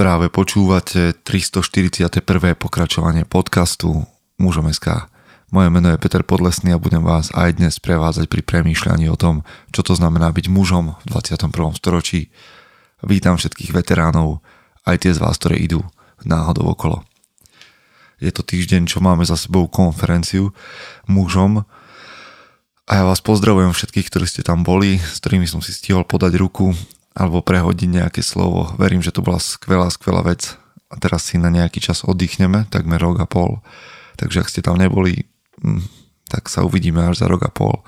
Práve počúvate 341. pokračovanie podcastu Mužom SK. Moje meno je Peter Podlesný a budem vás aj dnes prevádzať pri premýšľaní o tom, čo to znamená byť mužom v 21. storočí. Vítam všetkých veteránov, aj tie z vás, ktoré idú náhodou okolo. Je to týždeň, čo máme za sebou konferenciu mužom a ja vás pozdravujem všetkých, ktorí ste tam boli, s ktorými som si stihol podať ruku alebo prehodiť nejaké slovo. Verím, že to bola skvelá, skvelá vec a teraz si na nejaký čas oddychneme, takmer rok a pol. Takže ak ste tam neboli, hm, tak sa uvidíme až za rok a pol.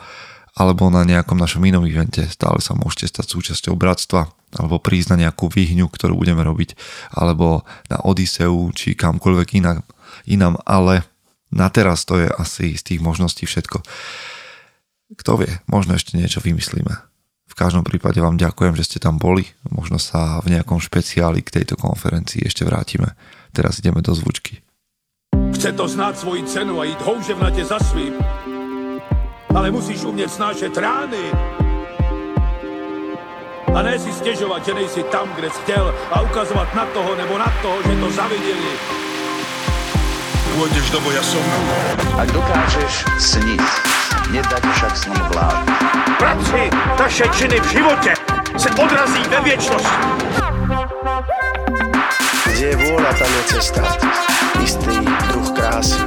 Alebo na nejakom našom inom evente stále sa môžete stať súčasťou bratstva alebo prísť na nejakú výhňu, ktorú budeme robiť, alebo na Odiseu, či kamkoľvek inám, inám, ale na teraz to je asi z tých možností všetko. Kto vie, možno ešte niečo vymyslíme. V každom prípade vám ďakujem, že ste tam boli. Možno sa v nejakom špeciáli k tejto konferencii ešte vrátime. Teraz ideme do zvučky. Chce to znát svoji cenu a jít houževnatě za svým. Ale musíš umět snášet rány. A ne si stěžovat, že nejsi tam, kde jsi chtěl a ukazovat na toho nebo na toho, že to zaviděli. Pôjdeš do boja som. Ak dokážeš sniť, nedať však sním vlád. Práci, taše činy v životě se odrazí ve věčnosti. Kde je vôľa, tam je cesta. Istý druh krásy.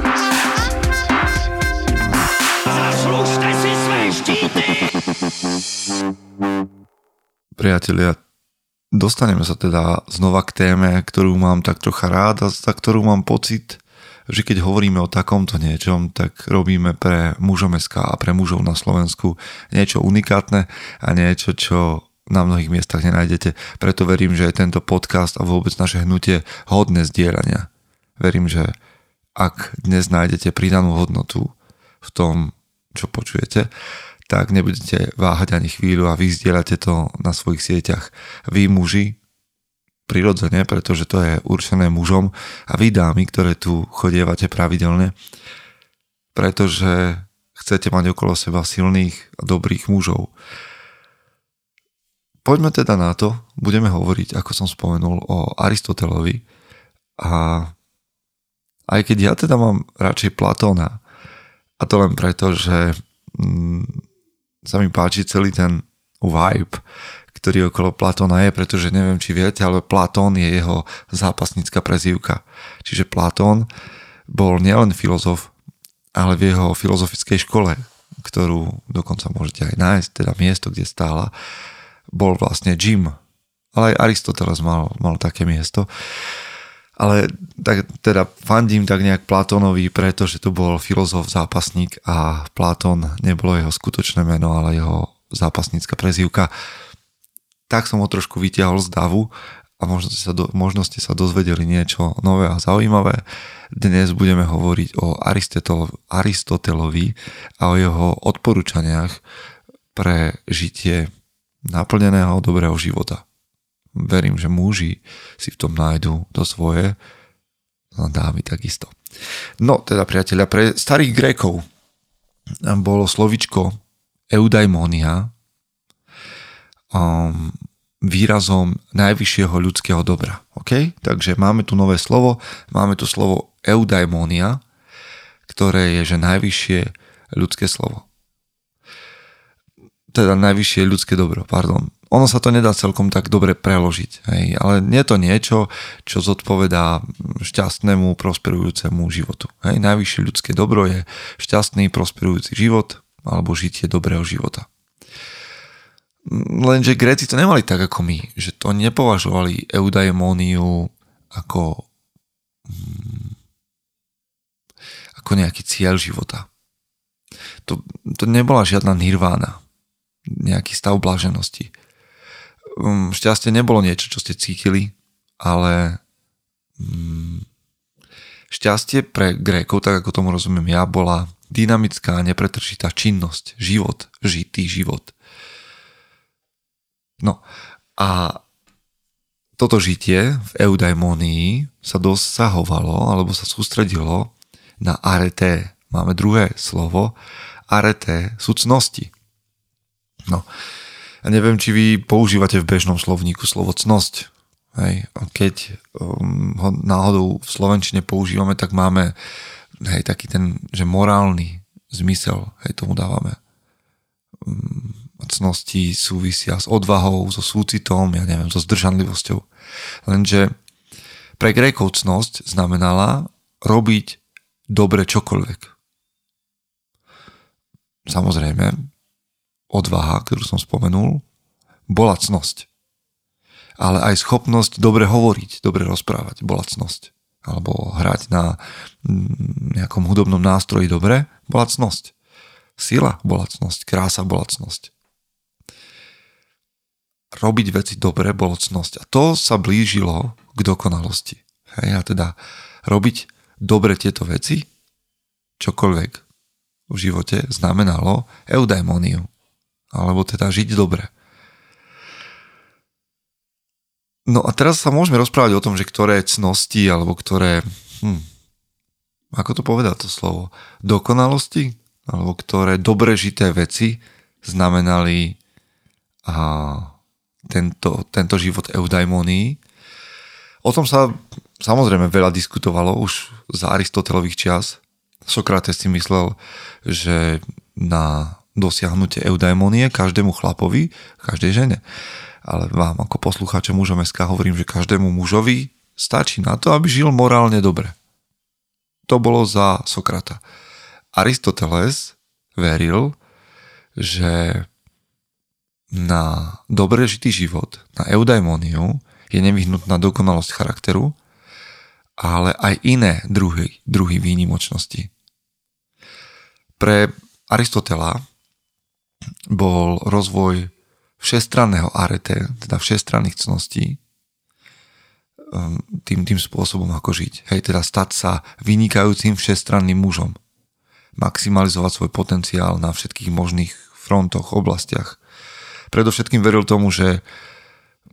Zaslužte si své štíty! Priatelia, dostaneme sa teda znova k téme, ktorú mám tak trocha rád a za ktorú mám pocit, že keď hovoríme o takomto niečom, tak robíme pre mužom SK a pre mužov na Slovensku niečo unikátne a niečo, čo na mnohých miestach nenájdete. Preto verím, že je tento podcast a vôbec naše hnutie hodné zdieľania. Verím, že ak dnes nájdete pridanú hodnotu v tom, čo počujete, tak nebudete váhať ani chvíľu a vy zdieľate to na svojich sieťach. Vy muži, prirodzene, pretože to je určené mužom a vy dámy, ktoré tu chodievate pravidelne, pretože chcete mať okolo seba silných a dobrých mužov. Poďme teda na to, budeme hovoriť, ako som spomenul, o Aristotelovi a aj keď ja teda mám radšej Platóna, a to len preto, že mm, sa mi páči celý ten vibe, ktorý okolo Platóna je, pretože neviem, či viete, ale Platón je jeho zápasnícka prezývka. Čiže Platón bol nielen filozof, ale v jeho filozofickej škole, ktorú dokonca môžete aj nájsť, teda miesto, kde stála, bol vlastne Jim. Ale aj Aristoteles mal, mal také miesto. Ale tak, teda fandím tak nejak Platónovi, pretože to bol filozof, zápasník a Platón nebolo jeho skutočné meno, ale jeho zápasnícka prezývka tak som ho trošku vytiahol z davu a možno ste, sa do, možno ste sa dozvedeli niečo nové a zaujímavé. Dnes budeme hovoriť o Aristotelovi a o jeho odporúčaniach pre žitie naplneného dobrého života. Verím, že muži si v tom nájdu to svoje, a dámy takisto. No, teda priateľa, pre starých Grékov bolo slovičko eudaimonia, um, výrazom najvyššieho ľudského dobra. Okay? Takže máme tu nové slovo, máme tu slovo eudaimonia, ktoré je že najvyššie ľudské slovo. Teda najvyššie ľudské dobro, pardon. Ono sa to nedá celkom tak dobre preložiť, hej, ale je to niečo, čo zodpovedá šťastnému, prosperujúcemu životu. Hej. Najvyššie ľudské dobro je šťastný, prosperujúci život alebo žitie dobrého života. Lenže Gréci to nemali tak ako my, že to nepovažovali eudaimóniu ako, mm, ako nejaký cieľ života. To, to nebola žiadna nirvána, nejaký stav bláženosti. Mm, šťastie nebolo niečo, čo ste cítili, ale mm, šťastie pre Grékov, tak ako tomu rozumiem ja, bola dynamická, nepretržitá činnosť, život, žitý život No a toto žitie v eudaimonii sa dosahovalo alebo sa sústredilo na arete. Máme druhé slovo, arete sú cnosti. No, a neviem, či vy používate v bežnom slovníku slovo cnosť. Hej, keď um, ho náhodou v Slovenčine používame, tak máme hej, taký ten, že morálny zmysel, hej, tomu dávame. Um, cnosti súvisia s odvahou, so súcitom, ja neviem, so zdržanlivosťou. Lenže pre Grékov cnosť znamenala robiť dobre čokoľvek. Samozrejme, odvaha, ktorú som spomenul, bola cnosť ale aj schopnosť dobre hovoriť, dobre rozprávať, bola cnosť. Alebo hrať na mm, nejakom hudobnom nástroji dobre, bola cnosť. Sila bola cnosť, krása bola cnosť. Robiť veci dobre bolo cnosť. A to sa blížilo k dokonalosti. Hej, a teda robiť dobre tieto veci, čokoľvek v živote, znamenalo eudaimoniu. Alebo teda žiť dobre. No a teraz sa môžeme rozprávať o tom, že ktoré cnosti alebo ktoré, hm, ako to povedať to slovo, dokonalosti alebo ktoré dobre žité veci znamenali a tento, tento život eudaimonii. O tom sa samozrejme veľa diskutovalo už za Aristotelových čias. Sokrates si myslel, že na dosiahnutie eudaimonie každému chlapovi, každej žene ale vám ako poslucháče mužom SK hovorím, že každému mužovi stačí na to, aby žil morálne dobre. To bolo za Sokrata. Aristoteles veril, že na dobre žitý život, na eudaimoniu je nevyhnutná dokonalosť charakteru, ale aj iné druhy, druhy výnimočnosti. Pre Aristotela bol rozvoj všestranného arete, teda všestranných cností, um, tým, tým spôsobom, ako žiť. Hej, teda stať sa vynikajúcim všestranným mužom. Maximalizovať svoj potenciál na všetkých možných frontoch, oblastiach. Predovšetkým veril tomu, že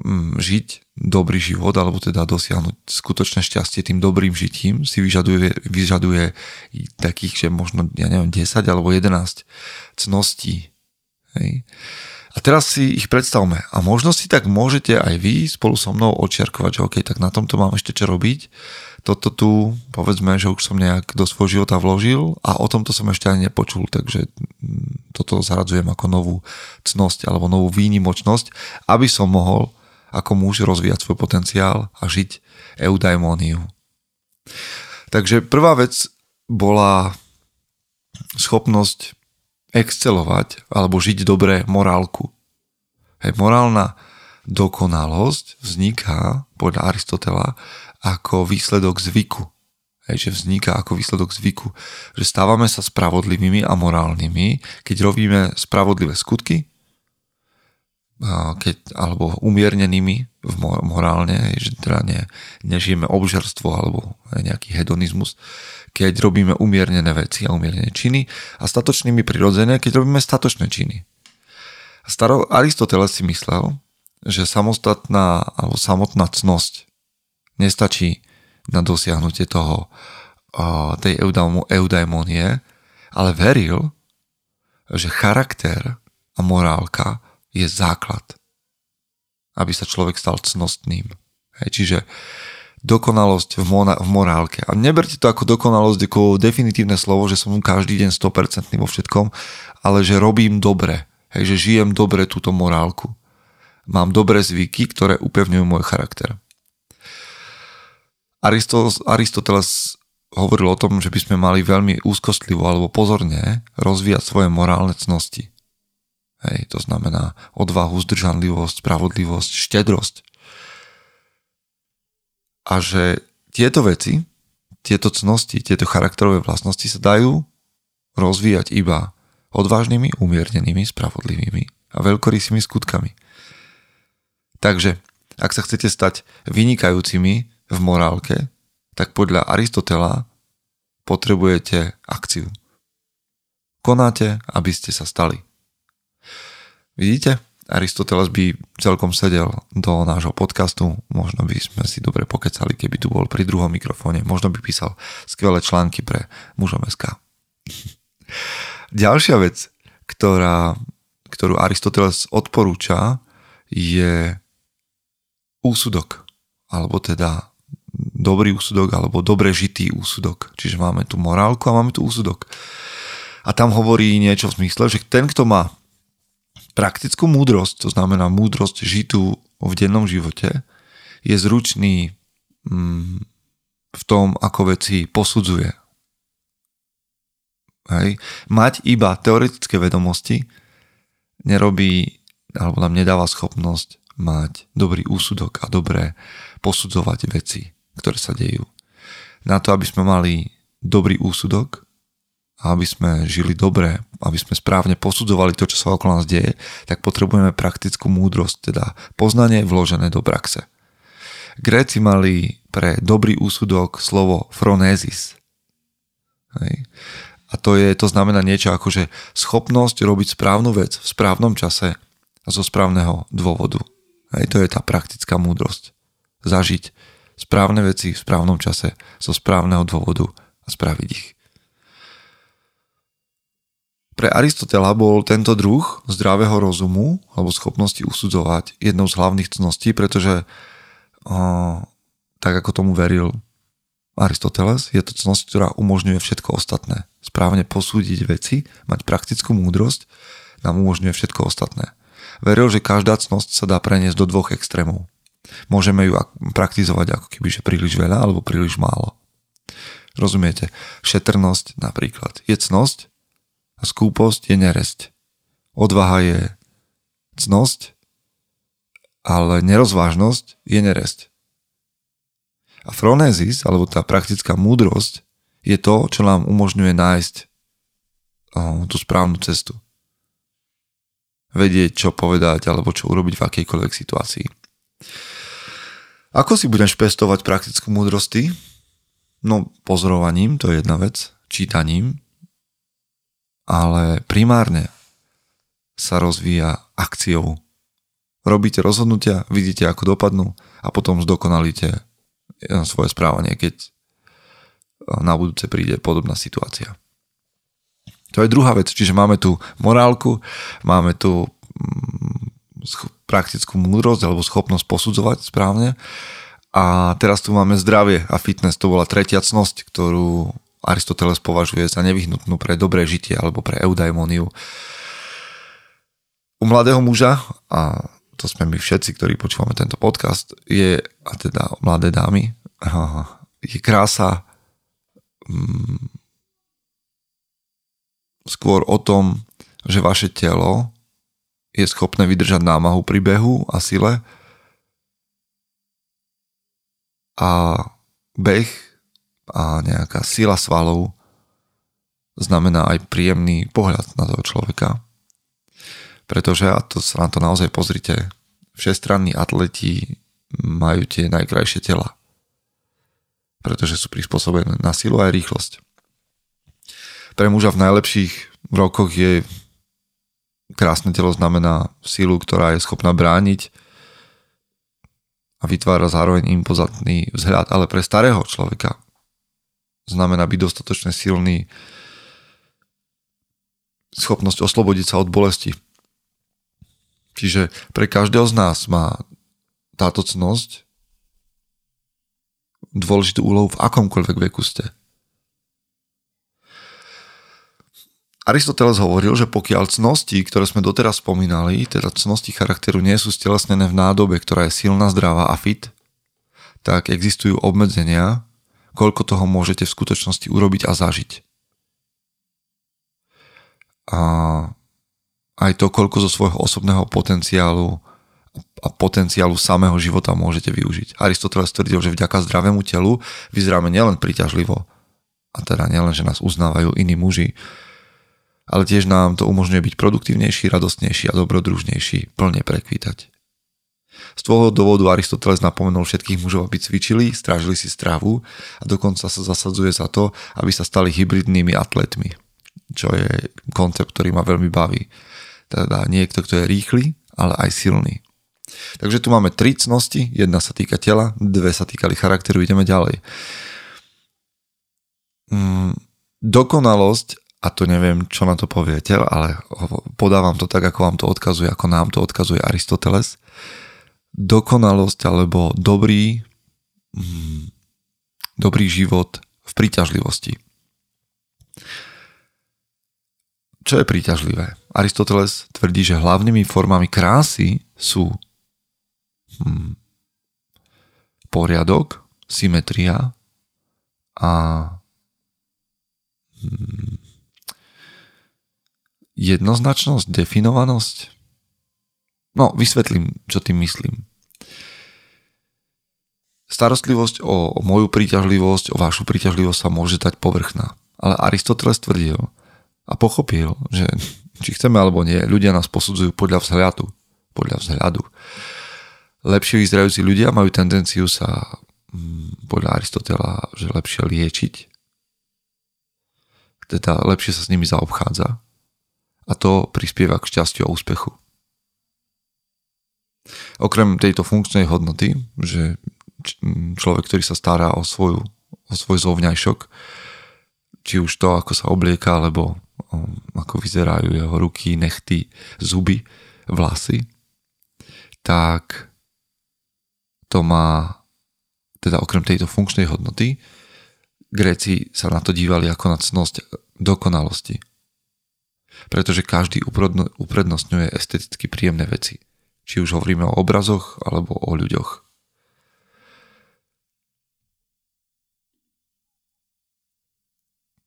um, žiť dobrý život, alebo teda dosiahnuť skutočné šťastie tým dobrým žitím si vyžaduje, vyžaduje takých, že možno, ja neviem, 10 alebo 11 cností. Hej. A teraz si ich predstavme. A možno si tak môžete aj vy spolu so mnou odčiarkovať, že OK, tak na tomto mám ešte čo robiť. Toto tu, povedzme, že už som nejak do svojho života vložil a o tomto som ešte ani nepočul, takže mm, toto zaradzujem ako novú cnosť alebo novú výnimočnosť, aby som mohol ako muž rozvíjať svoj potenciál a žiť eudaimoniu. Takže prvá vec bola schopnosť excelovať alebo žiť dobre morálku. Hej, morálna dokonalosť vzniká podľa Aristotela ako výsledok zvyku. Hej, že vzniká ako výsledok zvyku. Že stávame sa spravodlivými a morálnymi, keď robíme spravodlivé skutky, keď, alebo umiernenými v morálne, že teda ne, nežijeme obžerstvo alebo nejaký hedonizmus, keď robíme umiernené veci a umiernené činy a statočnými prirodzené, keď robíme statočné činy. Staro Aristoteles si myslel, že samostatná alebo samotná cnosť nestačí na dosiahnutie toho, tej eudaimonie, ale veril, že charakter a morálka je základ, aby sa človek stal cnostným. Hej, čiže dokonalosť v, mona, v morálke. A neberte to ako dokonalosť, ako definitívne slovo, že som každý deň 100% vo všetkom, ale že robím dobre, hej, že žijem dobre túto morálku. Mám dobré zvyky, ktoré upevňujú môj charakter. Aristoteles hovoril o tom, že by sme mali veľmi úzkostlivo alebo pozorne rozvíjať svoje morálne cnosti. Hej, to znamená odvahu, zdržanlivosť, spravodlivosť, štedrosť a že tieto veci, tieto cnosti, tieto charakterové vlastnosti sa dajú rozvíjať iba odvážnymi, umiernenými, spravodlivými a veľkorysými skutkami. Takže, ak sa chcete stať vynikajúcimi v morálke, tak podľa Aristotela potrebujete akciu. Konáte, aby ste sa stali. Vidíte? Aristoteles by celkom sedel do nášho podcastu, možno by sme si dobre pokecali, keby tu bol pri druhom mikrofóne, možno by písal skvelé články pre mužom SK. Ďalšia vec, ktorá, ktorú Aristoteles odporúča, je úsudok alebo teda dobrý úsudok, alebo dobre žitý úsudok. Čiže máme tu morálku a máme tu úsudok. A tam hovorí niečo v zmysle, že ten, kto má praktickú múdrosť, to znamená múdrosť žitú v dennom živote, je zručný mm, v tom, ako veci posudzuje. Hej. Mať iba teoretické vedomosti nerobí, alebo nám nedáva schopnosť mať dobrý úsudok a dobré posudzovať veci, ktoré sa dejú. Na to, aby sme mali dobrý úsudok, aby sme žili dobre, aby sme správne posudzovali to, čo sa okolo nás deje, tak potrebujeme praktickú múdrosť, teda poznanie vložené do praxe. Gréci mali pre dobrý úsudok slovo. Hej. A to, je, to znamená niečo ako, že schopnosť robiť správnu vec v správnom čase a zo správneho dôvodu. Hej, to je tá praktická múdrosť. Zažiť správne veci v správnom čase zo správneho dôvodu a spraviť ich. Pre Aristotela bol tento druh zdravého rozumu alebo schopnosti usudzovať jednou z hlavných cností, pretože o, tak ako tomu veril Aristoteles, je to cnosť, ktorá umožňuje všetko ostatné. Správne posúdiť veci, mať praktickú múdrosť, nám umožňuje všetko ostatné. Veril, že každá cnosť sa dá preniesť do dvoch extrémov. Môžeme ju praktizovať ako keby, že príliš veľa alebo príliš málo. Rozumiete? Šetrnosť napríklad je cnosť, a skúposť je neresť. Odvaha je cnosť, ale nerozvážnosť je neresť. A fronézis, alebo tá praktická múdrosť, je to, čo nám umožňuje nájsť tú správnu cestu. Vedieť, čo povedať, alebo čo urobiť v akejkoľvek situácii. Ako si budeš pestovať praktickú múdrosti? No, pozorovaním, to je jedna vec, čítaním, ale primárne sa rozvíja akciou. Robíte rozhodnutia, vidíte, ako dopadnú a potom zdokonalíte svoje správanie, keď na budúce príde podobná situácia. To je druhá vec, čiže máme tu morálku, máme tu mm, praktickú múdrosť alebo schopnosť posudzovať správne a teraz tu máme zdravie a fitness, to bola tretia cnosť, ktorú Aristoteles považuje za nevyhnutnú pre dobré žitie alebo pre eudaimoniu. U mladého muža, a to sme my všetci, ktorí počúvame tento podcast, je, a teda mladé dámy, je krása mm, skôr o tom, že vaše telo je schopné vydržať námahu pri behu a sile a beh a nejaká sila svalov znamená aj príjemný pohľad na toho človeka. Pretože, a to sa na to naozaj pozrite, všestranní atleti majú tie najkrajšie tela. Pretože sú prispôsobené na silu aj rýchlosť. Pre muža v najlepších rokoch je krásne telo znamená silu, ktorá je schopná brániť a vytvára zároveň impozantný vzhľad. Ale pre starého človeka znamená byť dostatočne silný, schopnosť oslobodiť sa od bolesti. Čiže pre každého z nás má táto cnosť dôležitú úlohu v akomkoľvek veku ste. Aristoteles hovoril, že pokiaľ cnosti, ktoré sme doteraz spomínali, teda cnosti charakteru nie sú stelesnené v nádobe, ktorá je silná, zdravá a fit, tak existujú obmedzenia, koľko toho môžete v skutočnosti urobiť a zažiť. A aj to, koľko zo svojho osobného potenciálu a potenciálu samého života môžete využiť. Aristoteles tvrdil, že vďaka zdravému telu vyzeráme nielen príťažlivo, a teda nielen, že nás uznávajú iní muži, ale tiež nám to umožňuje byť produktívnejší, radostnejší a dobrodružnejší, plne prekvítať. Z toho dôvodu Aristoteles napomenul všetkých mužov, aby cvičili, strážili si stravu a dokonca sa zasadzuje za to, aby sa stali hybridnými atletmi, čo je koncept, ktorý ma veľmi baví. Teda niekto, kto je rýchly, ale aj silný. Takže tu máme tri cnosti, jedna sa týka tela, dve sa týkali charakteru, ideme ďalej. Mm, dokonalosť, a to neviem, čo na to poviete, ale podávam to tak, ako vám to odkazuje, ako nám to odkazuje Aristoteles, dokonalosť alebo dobrý mm, dobrý život v príťažlivosti. Čo je príťažlivé? Aristoteles tvrdí, že hlavnými formami krásy sú hmm, poriadok, symetria a hmm, jednoznačnosť, definovanosť. No, vysvetlím, čo tým myslím. Starostlivosť o, moju príťažlivosť, o vašu príťažlivosť sa môže dať povrchná. Ale Aristoteles tvrdil, a pochopil, že či chceme alebo nie, ľudia nás posudzujú podľa vzhľadu. Podľa vzhľadu. Lepšie vyzerajúci ľudia majú tendenciu sa mm, podľa Aristotela, že lepšie liečiť. Teda lepšie sa s nimi zaobchádza. A to prispieva k šťastiu a úspechu. Okrem tejto funkčnej hodnoty, že človek, ktorý sa stará o, svoju, o svoj zovňajšok, či už to, ako sa oblieka, alebo ako vyzerajú jeho ruky, nechty, zuby, vlasy, tak to má, teda okrem tejto funkčnej hodnoty, Gréci sa na to dívali ako na cnosť dokonalosti. Pretože každý uprednostňuje esteticky príjemné veci. Či už hovoríme o obrazoch alebo o ľuďoch.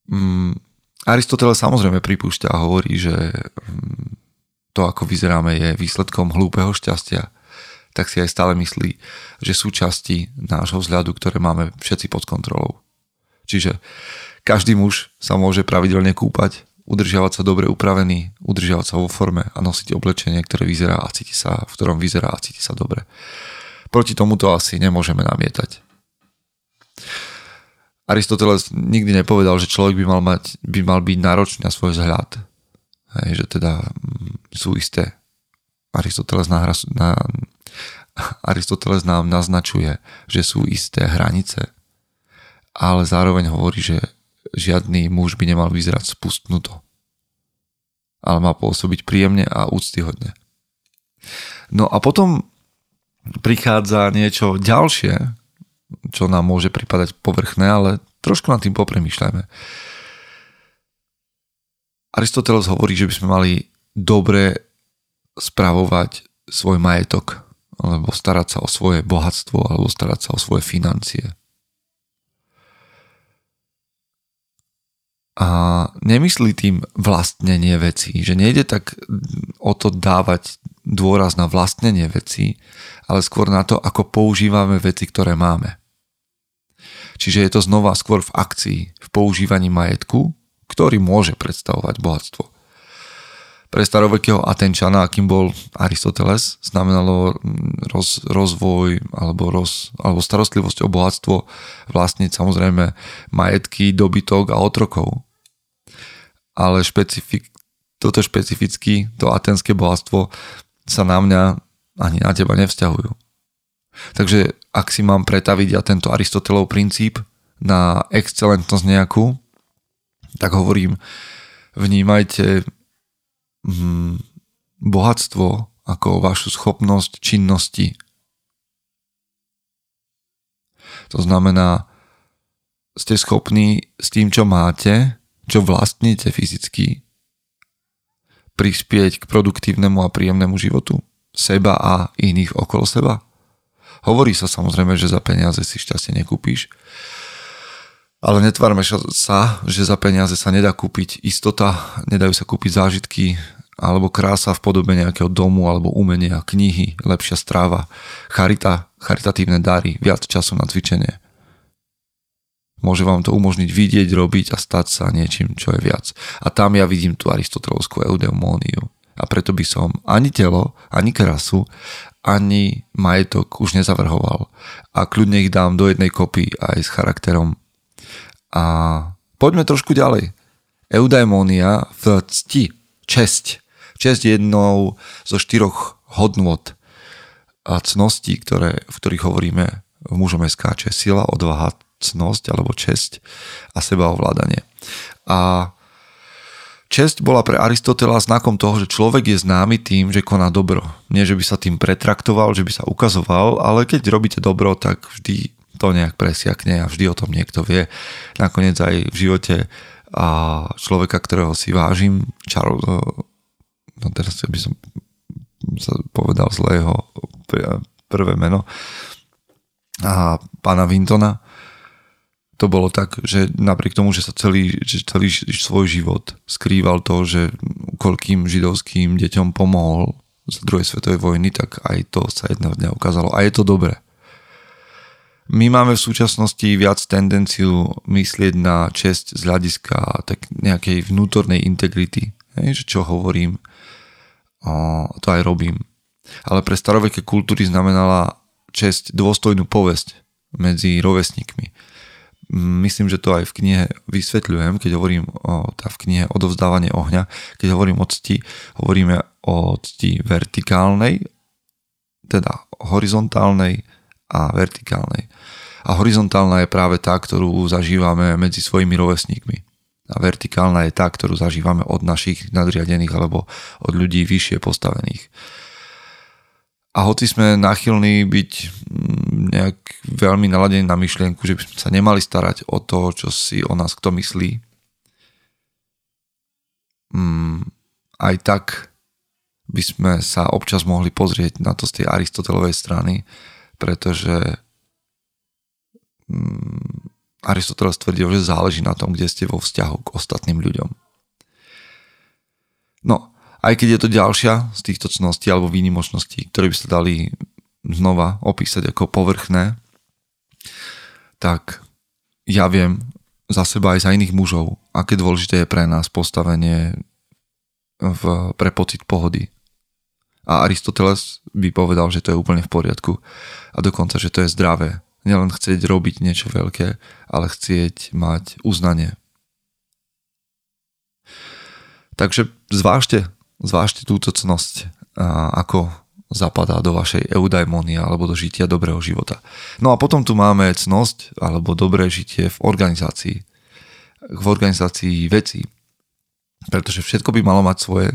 Mm, Aristoteles samozrejme pripúšťa a hovorí, že mm, to, ako vyzeráme, je výsledkom hlúpeho šťastia, tak si aj stále myslí, že sú časti nášho vzhľadu, ktoré máme všetci pod kontrolou. Čiže každý muž sa môže pravidelne kúpať, udržiavať sa dobre upravený, udržiavať sa vo forme a nosiť oblečenie, ktoré vyzerá a cíti sa, v ktorom vyzerá a cíti sa dobre. Proti tomuto asi nemôžeme namietať. Aristoteles nikdy nepovedal, že človek by mal, mať, by mal byť náročný na svoj vzhľad. Hej, že teda mm, sú isté. Aristoteles, na, na, Aristoteles nám naznačuje, že sú isté hranice, ale zároveň hovorí, že žiadny muž by nemal vyzerať spustnuto, ale má pôsobiť príjemne a úctyhodne. No a potom prichádza niečo ďalšie, čo nám môže pripadať povrchné, ale trošku nad tým popremýšľajme. Aristoteles hovorí, že by sme mali dobre spravovať svoj majetok, alebo starať sa o svoje bohatstvo, alebo starať sa o svoje financie. A nemyslí tým vlastnenie vecí, že nejde tak o to dávať dôraz na vlastnenie vecí, ale skôr na to, ako používame veci, ktoré máme. Čiže je to znova skôr v akcii, v používaní majetku, ktorý môže predstavovať bohatstvo. Pre starovekého Atenčana, akým bol Aristoteles, znamenalo roz, rozvoj alebo, roz, alebo starostlivosť o bohatstvo vlastniť samozrejme majetky, dobytok a otrokov. Ale špecifik, toto špecificky, to atenské bohatstvo sa na mňa ani na teba nevzťahujú. Takže ak si mám pretaviť ja tento Aristotelov princíp na excelentnosť nejakú, tak hovorím, vnímajte hm, bohatstvo ako vašu schopnosť činnosti. To znamená, ste schopní s tým, čo máte, čo vlastníte fyzicky, prispieť k produktívnemu a príjemnému životu seba a iných okolo seba? Hovorí sa samozrejme, že za peniaze si šťastie nekúpíš, ale netvárme sa, že za peniaze sa nedá kúpiť istota, nedajú sa kúpiť zážitky alebo krása v podobe nejakého domu alebo umenia, knihy, lepšia stráva, charita, charitatívne dary, viac času na cvičenie. Môže vám to umožniť vidieť, robiť a stať sa niečím, čo je viac. A tam ja vidím tú aristotelovskú eudeumóniu a preto by som ani telo, ani krasu, ani majetok už nezavrhoval. A kľudne ich dám do jednej kopy aj s charakterom. A poďme trošku ďalej. Eudaimonia v cti, česť. Česť je jednou zo štyroch hodnot a cností, ktoré, v ktorých hovoríme v mužom skáče. Sila, odvaha, cnosť alebo česť a sebaovládanie. A Česť bola pre Aristotela znakom toho, že človek je známy tým, že koná dobro. Nie, že by sa tým pretraktoval, že by sa ukazoval, ale keď robíte dobro, tak vždy to nejak presiakne a vždy o tom niekto vie. Nakoniec aj v živote a človeka, ktorého si vážim, Charles, no teraz by som sa povedal zlého prvé meno, a pána Vintona, to bolo tak, že napriek tomu, že sa celý, že celý svoj život skrýval to, že koľkým židovským deťom pomohol z druhej svetovej vojny, tak aj to sa jedného dňa ukázalo. A je to dobré. My máme v súčasnosti viac tendenciu myslieť na česť z hľadiska tak nejakej vnútornej integrity. Hej, že čo hovorím, o, to aj robím. Ale pre staroveké kultúry znamenala česť dôstojnú povesť medzi rovesníkmi myslím, že to aj v knihe vysvetľujem, keď hovorím o, tá v knihe odovzdávanie ohňa, keď hovorím o cti, hovoríme o cti vertikálnej, teda horizontálnej a vertikálnej. A horizontálna je práve tá, ktorú zažívame medzi svojimi rovesníkmi. A vertikálna je tá, ktorú zažívame od našich nadriadených alebo od ľudí vyššie postavených. A hoci sme nachylní byť mm, nejak veľmi naladení na myšlienku, že by sme sa nemali starať o to, čo si o nás kto myslí, mm, aj tak by sme sa občas mohli pozrieť na to z tej Aristotelovej strany, pretože mm, Aristoteles tvrdil, že záleží na tom, kde ste vo vzťahu k ostatným ľuďom. No, aj keď je to ďalšia z týchto cností alebo výnimočností, ktoré by sa dali znova opísať ako povrchné, tak ja viem za seba aj za iných mužov, aké dôležité je pre nás postavenie v, pre pocit pohody. A Aristoteles by povedal, že to je úplne v poriadku a dokonca, že to je zdravé. Nielen chcieť robiť niečo veľké, ale chcieť mať uznanie. Takže zvážte, zvážte túto cnosť, ako zapadá do vašej eudaimonie alebo do žitia dobrého života. No a potom tu máme cnosť alebo dobré žitie v organizácii. V organizácii vecí. Pretože všetko by malo mať svoje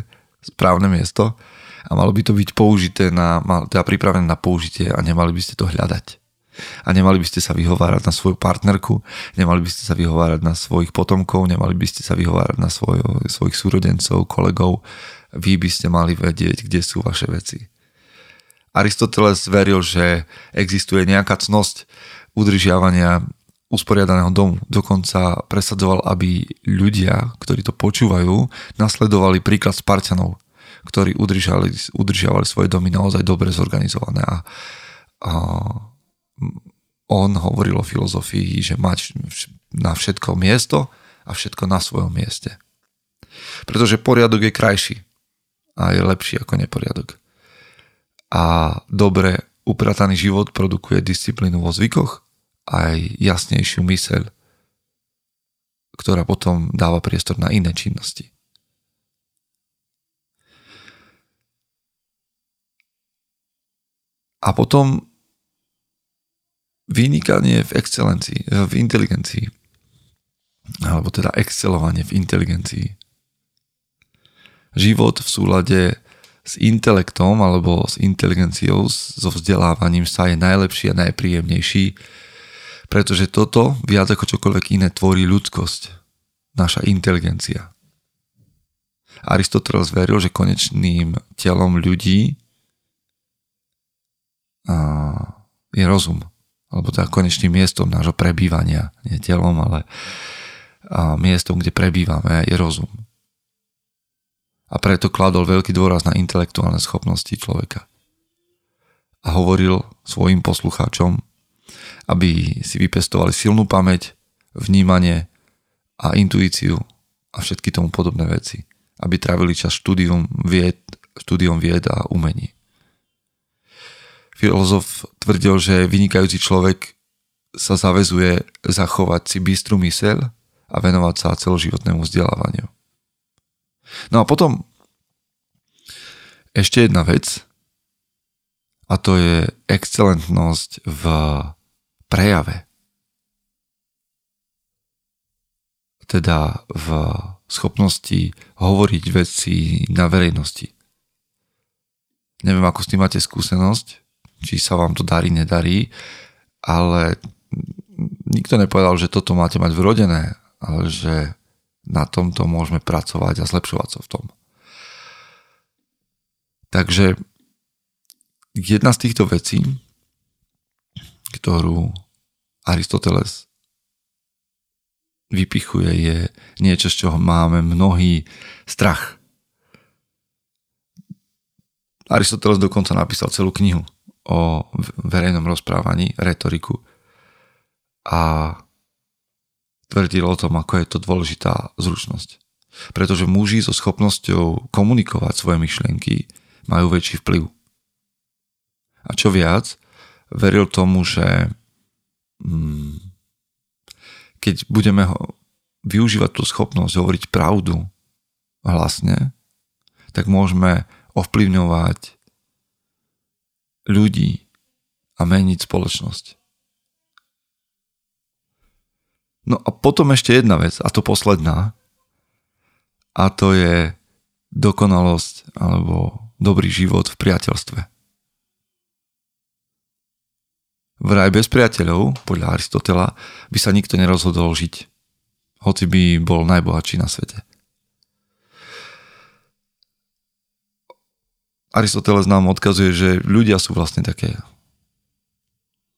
správne miesto a malo by to byť použité na, teda pripravené na použitie a nemali by ste to hľadať. A nemali by ste sa vyhovárať na svoju partnerku, nemali by ste sa vyhovárať na svojich potomkov, nemali by ste sa vyhovárať na svoj, svojich súrodencov, kolegov, vy by ste mali vedieť, kde sú vaše veci. Aristoteles veril, že existuje nejaká cnosť udržiavania usporiadaného domu. Dokonca presadzoval, aby ľudia, ktorí to počúvajú, nasledovali príklad Spartanov, ktorí udržiavali, udržiavali svoje domy naozaj dobre zorganizované. A, a on hovoril o filozofii, že mať na všetko miesto a všetko na svojom mieste. Pretože poriadok je krajší a je lepší ako neporiadok. A dobre uprataný život produkuje disciplínu vo zvykoch aj jasnejšiu myseľ, ktorá potom dáva priestor na iné činnosti. A potom vynikanie v excelencii, v inteligencii. Alebo teda excelovanie v inteligencii život v súlade s intelektom alebo s inteligenciou, so vzdelávaním sa je najlepší a najpríjemnejší, pretože toto viac ako čokoľvek iné tvorí ľudskosť, naša inteligencia. Aristoteles veril, že konečným telom ľudí je rozum, alebo teda konečným miestom nášho prebývania, nie telom, ale miestom, kde prebývame, je rozum a preto kladol veľký dôraz na intelektuálne schopnosti človeka. A hovoril svojim poslucháčom, aby si vypestovali silnú pamäť, vnímanie a intuíciu a všetky tomu podobné veci. Aby trávili čas štúdium vied, štúdium vied a umení. Filozof tvrdil, že vynikajúci človek sa zavezuje zachovať si bystrú myseľ a venovať sa celoživotnému vzdelávaniu. No a potom ešte jedna vec a to je excelentnosť v prejave. Teda v schopnosti hovoriť veci na verejnosti. Neviem, ako s tým máte skúsenosť, či sa vám to darí, nedarí, ale nikto nepovedal, že toto máte mať vrodené, ale že na tomto môžeme pracovať a zlepšovať sa v tom. Takže jedna z týchto vecí, ktorú Aristoteles vypichuje, je niečo, z čoho máme mnohý strach. Aristoteles dokonca napísal celú knihu o verejnom rozprávaní, retoriku a tvrdil o tom, ako je to dôležitá zručnosť. Pretože muži so schopnosťou komunikovať svoje myšlienky majú väčší vplyv. A čo viac, veril tomu, že hmm, keď budeme ho, využívať tú schopnosť hovoriť pravdu hlasne, tak môžeme ovplyvňovať ľudí a meniť spoločnosť. No a potom ešte jedna vec, a to posledná, a to je dokonalosť alebo dobrý život v priateľstve. Vraj bez priateľov, podľa Aristotela, by sa nikto nerozhodol žiť, hoci by bol najbohatší na svete. Aristoteles nám odkazuje, že ľudia sú vlastne také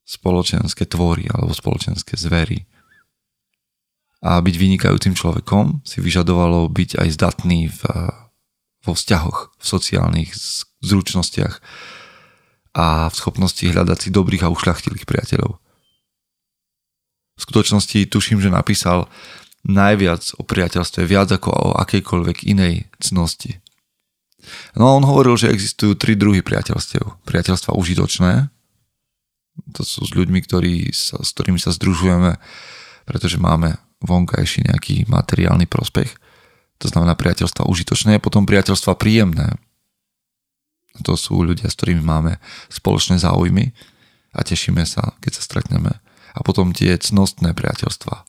spoločenské tvory alebo spoločenské zvery a byť vynikajúcim človekom si vyžadovalo byť aj zdatný v, vo vzťahoch, v sociálnych zručnostiach a v schopnosti hľadať si dobrých a ušľachtilých priateľov. V skutočnosti tuším, že napísal najviac o priateľstve, viac ako o akejkoľvek inej cnosti. No a on hovoril, že existujú tri druhy priateľstiev. Priateľstva užitočné, to sú s ľuďmi, ktorí sa, s ktorými sa združujeme, pretože máme vonkajší nejaký materiálny prospech. To znamená priateľstva užitočné a potom priateľstva príjemné. To sú ľudia, s ktorými máme spoločné záujmy a tešíme sa, keď sa stretneme. A potom tie cnostné priateľstva.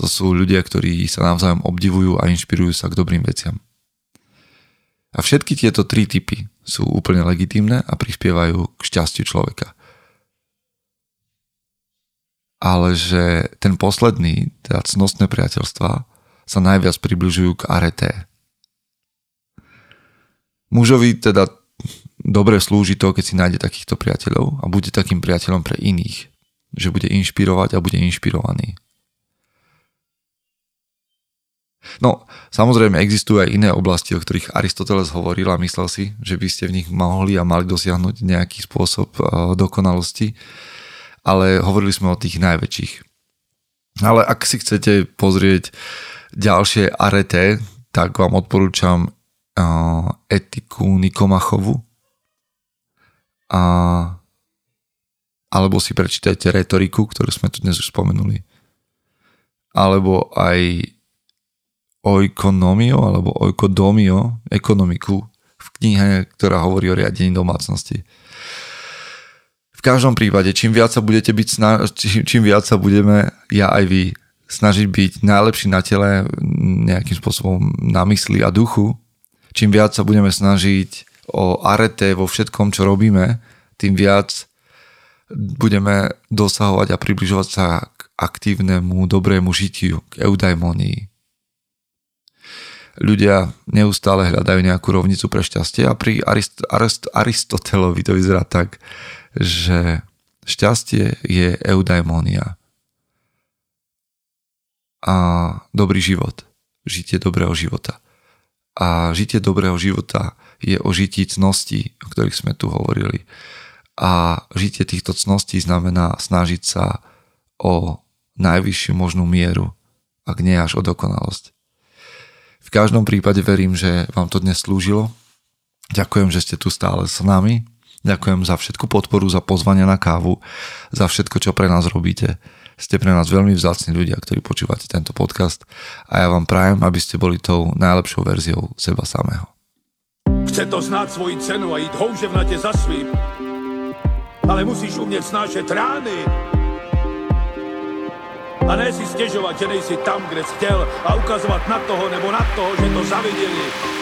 To sú ľudia, ktorí sa navzájom obdivujú a inšpirujú sa k dobrým veciam. A všetky tieto tri typy sú úplne legitímne a prispievajú k šťastiu človeka ale že ten posledný, teda cnostné priateľstva, sa najviac približujú k areté. Mužovi teda dobre slúži to, keď si nájde takýchto priateľov a bude takým priateľom pre iných, že bude inšpirovať a bude inšpirovaný. No, samozrejme existujú aj iné oblasti, o ktorých Aristoteles hovoril a myslel si, že by ste v nich mohli a mali dosiahnuť nejaký spôsob eh, dokonalosti ale hovorili sme o tých najväčších. Ale ak si chcete pozrieť ďalšie arete, tak vám odporúčam uh, etiku Nikomachovu a alebo si prečítajte retoriku, ktorú sme tu dnes už spomenuli. Alebo aj oikonomio alebo oikodomio, ekonomiku v knihe, ktorá hovorí o riadení domácnosti v každom prípade, čím viac sa budete byť, čím, viac sa budeme, ja aj vy, snažiť byť najlepší na tele, nejakým spôsobom na mysli a duchu, čím viac sa budeme snažiť o arete vo všetkom, čo robíme, tým viac budeme dosahovať a približovať sa k aktívnemu, dobrému žitiu, k eudaimonii. Ľudia neustále hľadajú nejakú rovnicu pre šťastie a pri Arist- Arist- Aristotelovi to vyzerá tak, že šťastie je eudaimonia a dobrý život, žitie dobrého života. A žitie dobrého života je o žití cností, o ktorých sme tu hovorili. A žitie týchto cností znamená snažiť sa o najvyššiu možnú mieru, ak nie až o dokonalosť. V každom prípade verím, že vám to dnes slúžilo. Ďakujem, že ste tu stále s nami Ďakujem za všetku podporu, za pozvanie na kávu, za všetko, čo pre nás robíte. Ste pre nás veľmi vzácni ľudia, ktorí počúvate tento podcast a ja vám prajem, aby ste boli tou najlepšou verziou seba samého. Chce to znáť svoji cenu a ísť houževnate za svým. Ale musíš umieť snášať rány. A ne si stiežovať, že nejsi tam, kde si chcel a ukazovať na toho nebo na toho, že to zavideli